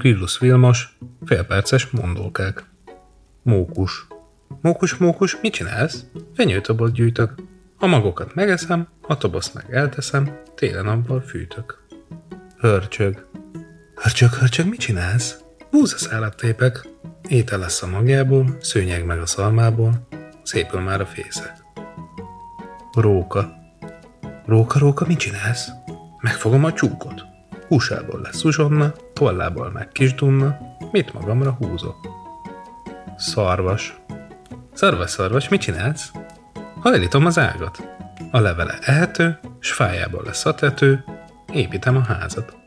Quillus Vilmos, félperces mondókák. Mókus. Mókus, mókus, mit csinálsz? Fenyőtobot gyűjtök. A magokat megeszem, a toboszt meg elteszem, télen abból fűtök. Hörcsög. Hörcsög, hörcsög, mit csinálsz? Búzaszálat tépek. Étel lesz a magjából, szőnyeg meg a szalmából, szépül már a fészek. Róka. Róka, róka, mit csinálsz? Megfogom a csúkot. Húsából lesz uzsonna, tollából meg kis dunna, mit magamra húzok. Szarvas. Szarvas, szarvas, mit csinálsz? Hajlítom az ágat. A levele ehető, s fájából lesz a tető, építem a házat.